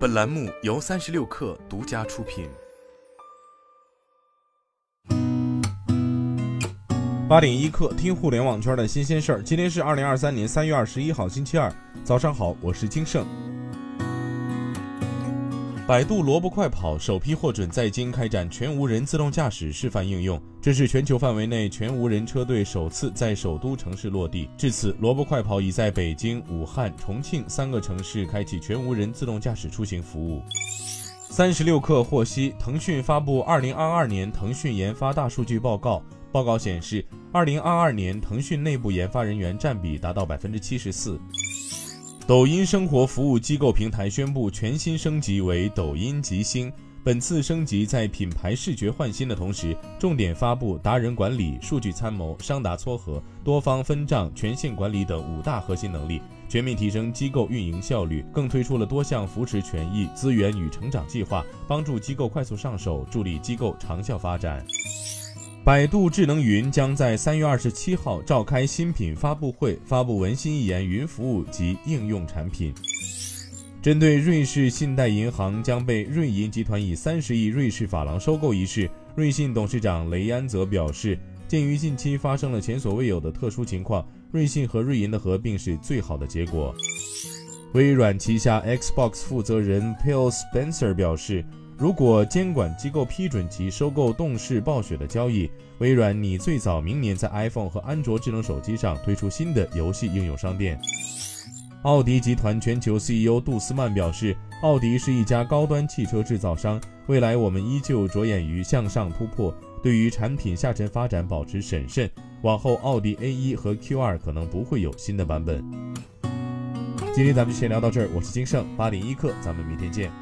本栏目由三十六氪独家出品。八点一刻，听互联网圈的新鲜事儿。今天是二零二三年三月二十一号，星期二，早上好，我是金盛。百度萝卜快跑首批获准在京开展全无人自动驾驶示范应用，这是全球范围内全无人车队首次在首都城市落地。至此，萝卜快跑已在北京、武汉、重庆三个城市开启全无人自动驾驶出行服务。三十六氪获悉，腾讯发布二零二二年腾讯研发大数据报告，报告显示，二零二二年腾讯内部研发人员占比达到百分之七十四。抖音生活服务机构平台宣布全新升级为抖音极星。本次升级在品牌视觉焕新的同时，重点发布达人管理、数据参谋、商达撮合、多方分账、权限管理等五大核心能力，全面提升机构运营效率。更推出了多项扶持权益、资源与成长计划，帮助机构快速上手，助力机构长效发展。百度智能云将在三月二十七号召开新品发布会，发布文心一言云服务及应用产品。针对瑞士信贷银行将被瑞银集团以三十亿瑞士法郎收购一事，瑞信董事长雷安则表示，鉴于近期发生了前所未有的特殊情况，瑞信和瑞银的合并是最好的结果。微软旗下 Xbox 负责人 Phil Spencer 表示。如果监管机构批准其收购动视暴雪的交易，微软拟最早明年在 iPhone 和安卓智能手机上推出新的游戏应用商店。奥迪集团全球 CEO 杜斯曼表示，奥迪是一家高端汽车制造商，未来我们依旧着眼于向上突破，对于产品下沉发展保持审慎。往后奥迪 A1 和 Q2 可能不会有新的版本。今天咱们就先聊到这儿，我是金盛八点一刻，咱们明天见。